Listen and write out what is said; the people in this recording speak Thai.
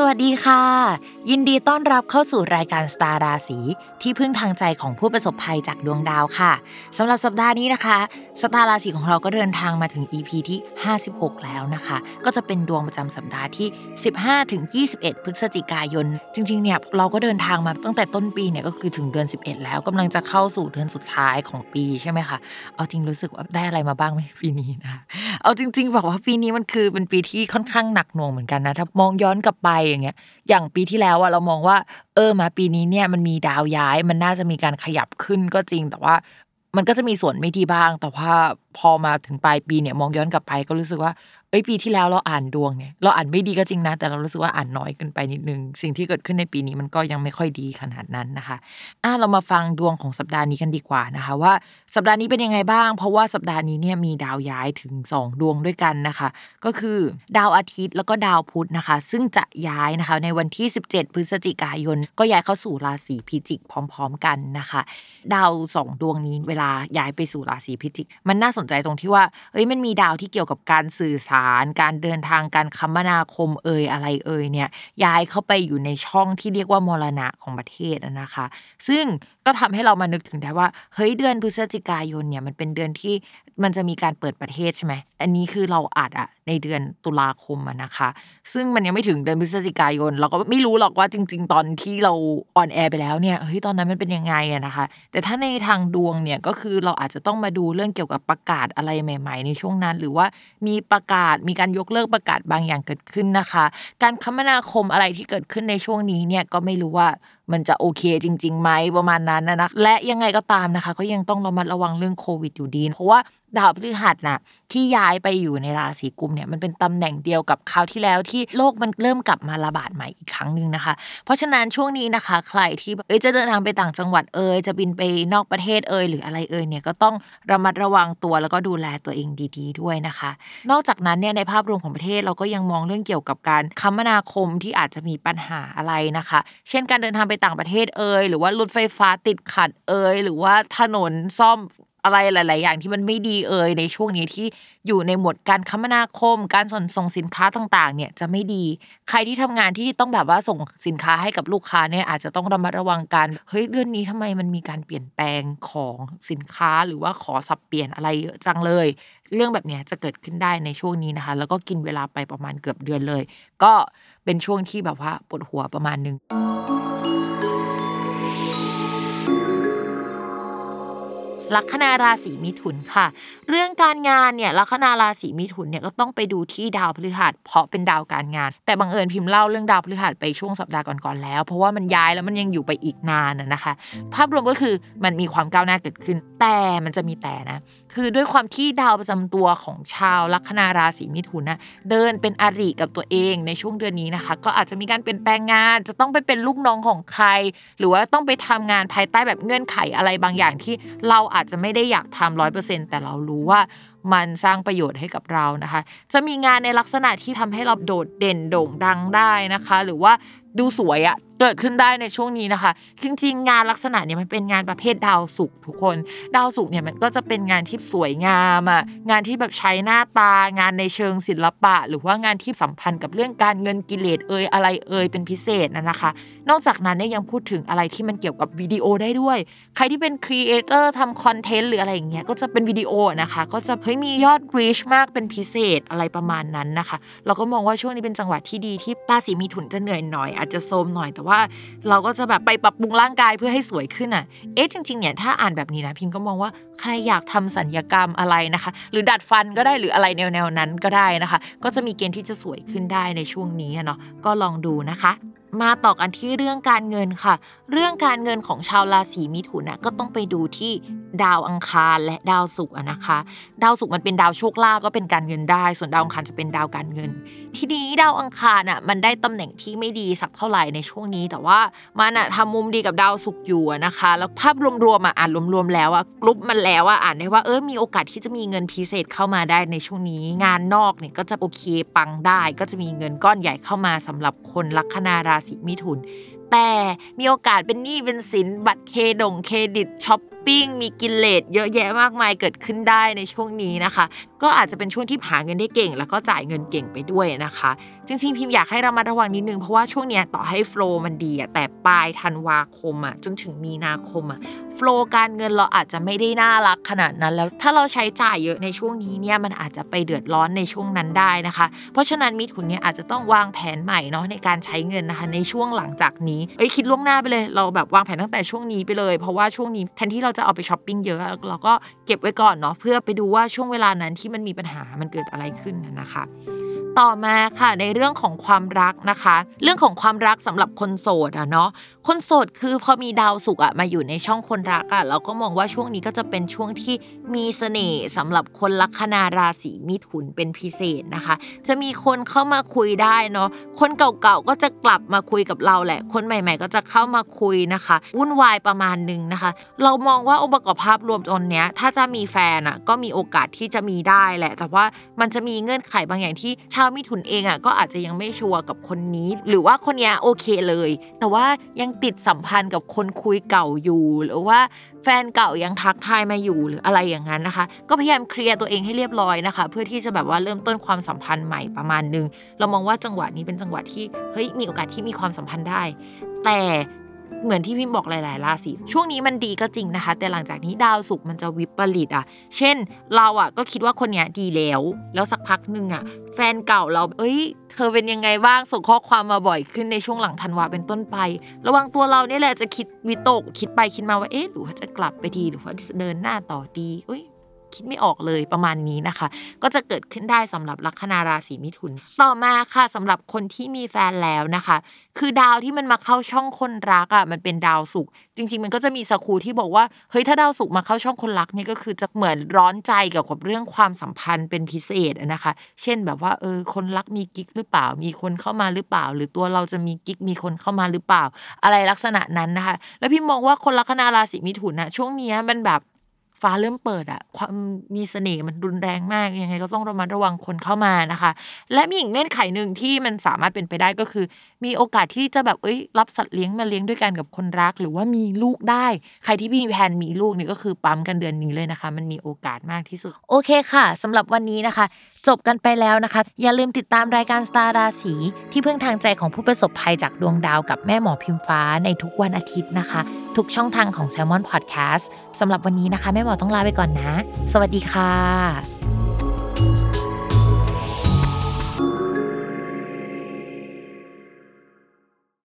สวัสดีค่ะ ยินดีต้อนรับเข้าสู่รายการสตาร์ราศีที่พึ่งทางใจของผู้ประสบภัยจากดวงดาวค่ะสำหรับสัปดาห์นี้นะคะ สตาร์ราศีของเราก็เดินทางมาถึง EP ที่ 56 แล้วนะคะ ก็จะเป็นดวงประจำสัปดาห์ที่ 15ถึง21 พฤศจิกายน จริงๆเนี่ยเราก็เดินทางมาตั้งแต่ต้นปีเนี่ยก็คือถึงเดือน 11 แล้วกำลังจะเข้าสู่เดือนสุดท้ายของปีใช่ไหมคะเอาจริงรู้สึกว่าได้อะไรมาบ้างไหมปีนี้นะคะเอาจริง ๆ บอกว่าปีนี้มันคือเป็นปีที่ค่อนข้างหนักหน่วงเหมือนกันนะถ้ามองย้อนกลับไปอย่างเงี้ย อย่างปีที่แล้วอะเรามองว่า เออมาปีนี้เนี่ยมันมีดาวย้าย มันน่าจะมีการขยับขึ้นก็จริง แต่ว่ามันก็จะมีส่วนไม่ดีบ้าง แต่ว่าพอมาถึงปลายปีเนี่ยมองย้อนกลับไปก็รู้สึกว่า เอ้ยปีที่แล้วเราอ่านดวงเนี่ยเราอ่านไม่ดีก็จริงนะ แต่เรารู้สึกว่าอ่านน้อยเกินไปนิดนึง สิ่งที่เกิดขึ้นในปีนี้มันก็ยังไม่ค่อยดีขนาดนั้นนะคะอะเรามาฟังดวงของสัปดาห์นี้กันดีกว่านะคะ ว่าสัปดาห์นี้เป็นยังไงบ้าง เพราะว่าสัปดาห์นี้เนี่ยมีดาวย้ายถึง 2 ดวงด้วยกันนะคะ ก็คือดาวอาทิตย์แล้วก็ดาวพุธนะคะ ซึ่งจะย้ายนะคะในวันที่ 17 พฤศจิกายน ก็ย้ายเข้าสู่ราศีพิจิกพร้อม ๆ กันนะคะ ดาวสองดวงนี้เวลาย้ายไปสู่ราศีพิจิก มันน่าสนใจตรงที่ว่าเอ้ยมันมีดาวที่เกี่ยวกับการสื่อสารการเดินทางการคมนาคมเอ่ยอะไรเอ่ยเนี่ยย้ายเข้าไปอยู่ในช่องที่เรียกว่ามรณะของประเทศนะคะ ซึ่ง ก็ทำให้เรามานึกถึงได้ว่าเฮ้ยเดือนพฤศจิกายนเนี่ยมันเป็นเดือนที่มันจะมีการเปิดประเทศใช่ไหมอันนี้คือเราอัดอะในเดือนตุลาคมอะนะคะ ซึ่งมันยังไม่ถึงเดือนพฤศจิกายน เราก็ไม่รู้หรอกว่าจริง ๆ ตอนที่เราออนแอร์ไปแล้วเนี่ยเฮ้ยตอนนั้นมันเป็นยังไงอะนะคะ แต่ถ้าในทางดวงเนี่ยก็คือเราอาจจะต้องมาดูเรื่องเกี่ยวกับประกาศอะไรใหม่ ๆ ในช่วงนั้น หรือว่ามีประกาศมีการยกเลิกประกาศบางอย่างเกิดขึ้นนะคะ การคมนาคมอะไรที่เกิดขึ้นในช่วงนี้เนี่ยก็ไม่รู้ว่า มันจะโอเคจริงๆไหมประมาณนั้นนะและยังไงก็ตามนะคะ ก็ยังต้องระมัดระวังเรื่องโควิดอยู่ดี เพราะว่าดาวพฤหัสน่ะที่ย้ายไปอยู่ในราศีกุมเนี่ยมันเป็นตำแหน่งเดียวกับคราวที่แล้วที่โลกมันเริ่มกลับมาระบาดใหม่อีกครั้งหนึ่งนะคะ เพราะฉะนั้นช่วงนี้นะคะ ใครที่เอ้ยจะเดินทางไปต่างจังหวัดเอ่ยจะบินไปนอกประเทศเอ่ยหรืออะไรเอ่ยเนี่ยก็ต้องระมัดระวังตัวแล้วก็ดูแลตัวเองดี ๆ ด้วยนะคะ นอกจากนั้นเนี่ยในภาพรวมของประเทศเราก็ยังมองเรื่องเกี่ยวกับการคมนาคมที่อาจจะมีปัญหาอะไรนะคะ เช่นการเดินทางไปต่างประเทศเอ่ยหรือว่ารถไฟฟ้าติดขัดเอ่ยหรือว่าถนนซ่อมอะไรหลาย ๆ อย่างที่มันไม่ดีเอ่ยในช่วงนี้ที่อยู่ในหมวดการคมนาคม การส่งส่งสินค้าต่าง ๆ เนี่ยจะไม่ดี ใครที่ทำงานที่ต้องแบบว่าส่งสินค้าให้กับลูกค้าเนี่ยอาจจะต้องระมัดระวังกันเฮ้ยเดือนนี้ทำไมมันมีการเปลี่ยนแปลงของสินค้าหรือว่าขอสับเปลี่ยนอะไรเยอะจังเลย เรื่องแบบนี้จะเกิดขึ้นได้ในช่วงนี้นะคะ แล้วก็กินเวลาไปประมาณเกือบเดือนเลย ก็เป็นช่วงที่แบบว่าปวดหัวประมาณนึง ลัคนาราศีมิถุนค่ะ เรื่องการงานเนี่ยลัคนาราศีมิถุนเนี่ยก็ต้องไปดูที่ดาวพฤหัส เพราะเป็นดาวการงาน แต่บังเอิญพิมพ์เล่าเรื่องดาวพฤหัสไปช่วงสัปดาห์ก่อนๆแล้ว เพราะว่ามันย้ายแล้วมันยังอยู่ไปอีกนานนะคะ ภาพรวมก็คือมันมีความก้าวหน้าเกิดขึ้น แต่มันจะมีแต่นะ คือด้วยความที่ดาวประจำตัวของชาวลัคนาราศีมิถุนนะเดินเป็นอริกับตัวเองในช่วงเดือนนี้นะคะ ก็อาจจะมีการเปลี่ยนแปลงงาน จะต้องไปเป็นลูกน้องของใคร หรือว่าต้องไปทำงานภายใต้แบบเงื่อนไขอะไรบางอย่างที่เราอาจจะไม่ได้อยากทำร้อยเปอร์เซ็นแต่เรารู้ว่ามันสร้างประโยชน์ให้กับเรานะคะ จะมีงานในลักษณะที่ทำให้เราโดดเด่นโด่งดังได้นะคะ หรือว่าดูสวยอะ เกิดขึ้นได้ในช่วงนี้นะคะ จริงๆ งานลักษณะเนี่ยมันเป็นงานประเภทดาวศุกทุกคน ดาวศุกเนี่ยมันก็จะเป็นงานที่สวยงามอะงานที่แบบใช้หน้าตางานในเชิงศิลปะ หรือว่างานที่สัมพันธ์กับเรื่องการเงินกิเลสเอ่ยอะไรเอ่ยเป็นพิเศษนะนะคะ นอกจากนั้นเนี่ยยังพูดถึงอะไรที่มันเกี่ยวกับวิดีโอได้ด้วย ใครที่เป็น creator ทำ content หรืออะไรอย่างเงี้ยก็จะเป็นวิดีโอนะคะ ก็จะเฮ้ยมียอด reach มากเป็นพิเศษอะไรประมาณนั้นนะคะ เราก็มองว่าช่วงนี้เป็นจังหวะที่ดีที่ราศีมิถุนจะเหนื่อยหน่อยอาจจะโทรมหน่อยแต่ว่าเราก็จะแบบไปปรับปรุงร่างกายเพื่อให้สวยขึ้นอะ เอ๊ะจริงๆเนี่ยถ้าอ่านแบบนี้นะพิมก็มองว่าใครอยากทำสัญญกรรมอะไรนะคะ หรือดัดฟันก็ได้หรืออะไรแนวๆนั้นก็ได้นะคะ ก็จะมีเกณฑ์ที่จะสวยขึ้นได้ในช่วงนี้เนาะก็ลองดูนะคะ มาต่อกันที่เรื่องการเงินค่ะ เรื่องการเงินของชาวราศีมิถุนนะก็ต้องไปดูที่ดาวอังคารและดาวศุกร์นะคะ ดาวศุกร์มันเป็นดาวโชคลาภก็เป็นการเงินได้ ส่วนดาวอังคารจะเป็นดาวการเงิน ทีนี้ดาวอังคารอะมันได้ตำแหน่งที่ไม่ดีสักเท่าไหร่ในช่วงนี้ แต่ว่ามันอะทำมุมดีกับดาวศุกร์อยู่นะคะ แล้วภาพรวมๆอะอ่านรวมๆแล้วอะกรุ๊ปมันแล้วอะอ่านได้ว่าเออมีโอกาสที่จะมีเงินพิเศษเข้ามาได้ในช่วงนี้ งานนอกเนี่ยก็จะโอเคปังได้ ก็จะมีเงินก้อนใหญ่เข้ามาสำหรับคนลัคนาราศีมิถุน แต่มีโอกาสเป็นหนี้เป็นสินบัตรเครดงเครดิตช้อป ปิ้ง มีกิเลสเยอะแยะมากมายเกิดขึ้นได้ในช่วงนี้นะคะ ก็อาจจะเป็นช่วงที่หาเงินได้เก่ง แล้วก็จ่ายเงินเก่งไปด้วยนะคะ จริงๆพิมพ์อยากให้เรามาระวังนิดนึงเพราะว่าช่วงนี้ต่อให้ flow มันดีอะแต่ปลายธันวาคมอะจนถึงมีนาคมอะ flow การเงินเราอาจจะไม่ได้น่ารักขนาดนั้นแล้ว ถ้าเราใช้จ่ายเยอะในช่วงนี้เนี่ยมันอาจจะไปเดือดร้อนในช่วงนั้นได้นะคะ เพราะฉะนั้นมิถุนเนี่ยอาจจะต้องวางแผนใหม่เนาะในการใช้เงินนะคะในช่วงหลังจากนี้เอ้ยคิดล่วงหน้าไปเลย เราแบบวางแผนตั้งแต่ช่วงนี้ไปเลย เพราะว่าช่วงนี้แทนที่เราจะเอาไปช้อปปิ้งเยอะเราก็เก็บไว้ก่อนเนาะเพื่อไปดูว่าช่วงเวลานั้นที่มันมีปัญหามันเกิดอะไรขึ้นนะคะ ต่อมาค่ะในเรื่องของความรักนะคะ เรื่องของความรักสำหรับคนโสดอะเนาะคนโสดคือพอมีดาวศุกร์อะมาอยู่ในช่องคนรักอะเราก็มองว่าช่วงนี้ก็จะเป็นช่วงที่มีเสน่ห์สำหรับคนลัคนาราศีมิถุนเป็นพิเศษนะคะ จะมีคนเข้ามาคุยได้เนาะคนเก่าๆก็จะกลับมาคุยกับเราแหละ คนใหม่ ๆ ก็จะเข้ามาคุยนะคะวุ่นวายประมาณหนึงนะคะ เรามองว่าองค์ประกอบภาพรวมตอนเนี้ยถ้าจะมีแฟนอะก็มีโอกาสที่จะมีได้แหละ แต่ว่ามันจะมีเงื่อนไขบางอย่างที่ชาวามิถุนเองอะก็อาจจะยังไม่ชัวร์กับคนนี้ หรือว่าคนนี้โอเคเลย แต่ว่ายังติดสัมพันธ์กับคนคุยเก่าอยู่ หรือว่าแฟนเก่ายังทักทายมาอยู่หรืออะไรอย่างนั้นนะคะ ก็พยายามเคลียร์ตัวเองให้เรียบร้อยนะคะ เพื่อที่จะแบบว่าเริ่มต้นความสัมพันธ์ใหม่ประมาณนึง เรามองว่าจังหวะนี้เป็นจังหวะที่เฮ้ยมีโอกาสที่มีความสัมพันธ์ได้ แต่ เหมือนที่พิมพ์บอกหลายๆราศีช่วงนี้มันดีก็จริงนะคะ แต่หลังจากนี้ดาวศุกร์มันจะวิปริตอะ เช่น เราอะก็คิดว่าคนเนี้ยดีแล้ว แล้วสักพักหนึ่งอะ แฟนเก่าเรา เอ้ย เธอเป็นยังไงบ้างส่งข้อความมาบ่อยขึ้นในช่วงหลังธันวาเป็นต้นไป ระวังตัวเราเนี่ยแหละจะคิดวิตก คิดไปคิดมาว่าเอ๊ะหรือว่าจะกลับไปดีหรือว่าจะเดินหน้าต่อดีเอ้ย คิดไม่ออกเลยประมาณนี้นะคะ ก็จะเกิดขึ้นได้สำหรับลัคนาราศีมิถุน ต่อมาค่ะสำหรับคนที่มีแฟนแล้วนะคะ คือดาวที่มันมาเข้าช่องคนรักอะมันเป็นดาวศุกร์จริง ๆ มันก็จะมีสกรูที่บอกว่าเฮ้ยถ้าดาวศุกมาเข้าช่องคนรักเนี่ยก็คือจะเหมือนร้อนใจเกี่ยวกับเรื่องความสัมพันธ์เป็นพิเศษนะคะ เช่นแบบว่าเออคนรักมีกิ๊กหรือเปล่า มีคนเข้ามาหรือเปล่า หรือตัวเราจะมีกิ๊กมีคนเข้ามาหรือเปล่า อะไรลักษณะนั้นนะคะ แล้วพี่มองว่าคนลัคนาราศีมิถุนนะช่วงนี้มันแบบ ฟ้าเริ่มเปิดอะความมีเสน่ห์มันรุนแรงมากยังไงก็ต้องระมัดระวังคนเข้ามานะคะ และมีอีกเงื่อนไขหนึ่งที่มันสามารถเป็นไปได้ก็คือ มีโอกาสที่จะแบบเอ้ยรับสัตว์เลี้ยงมาเลี้ยงด้วยกันกับคนรัก หรือว่ามีลูกได้ ใครที่มีแผนมีลูกเนี่ยก็คือปั๊มกันเดือนนี้เลยนะคะ มันมีโอกาสมากที่สุด โอเคค่ะสำหรับวันนี้นะคะ จบกันไปแล้วนะคะ อย่าลืมติดตามรายการสตาร์ราศีที่พึ่งทางใจของผู้ประสบภัยจากดวงดาวกับแม่หมอพิมฟ้าในทุกวันอาทิตย์นะคะ ทุกช่องทางของ Salmon Podcast สำหรับวันนี้นะคะ แม่หมอต้องลาไปก่อนนะ สวัสดีค่ะ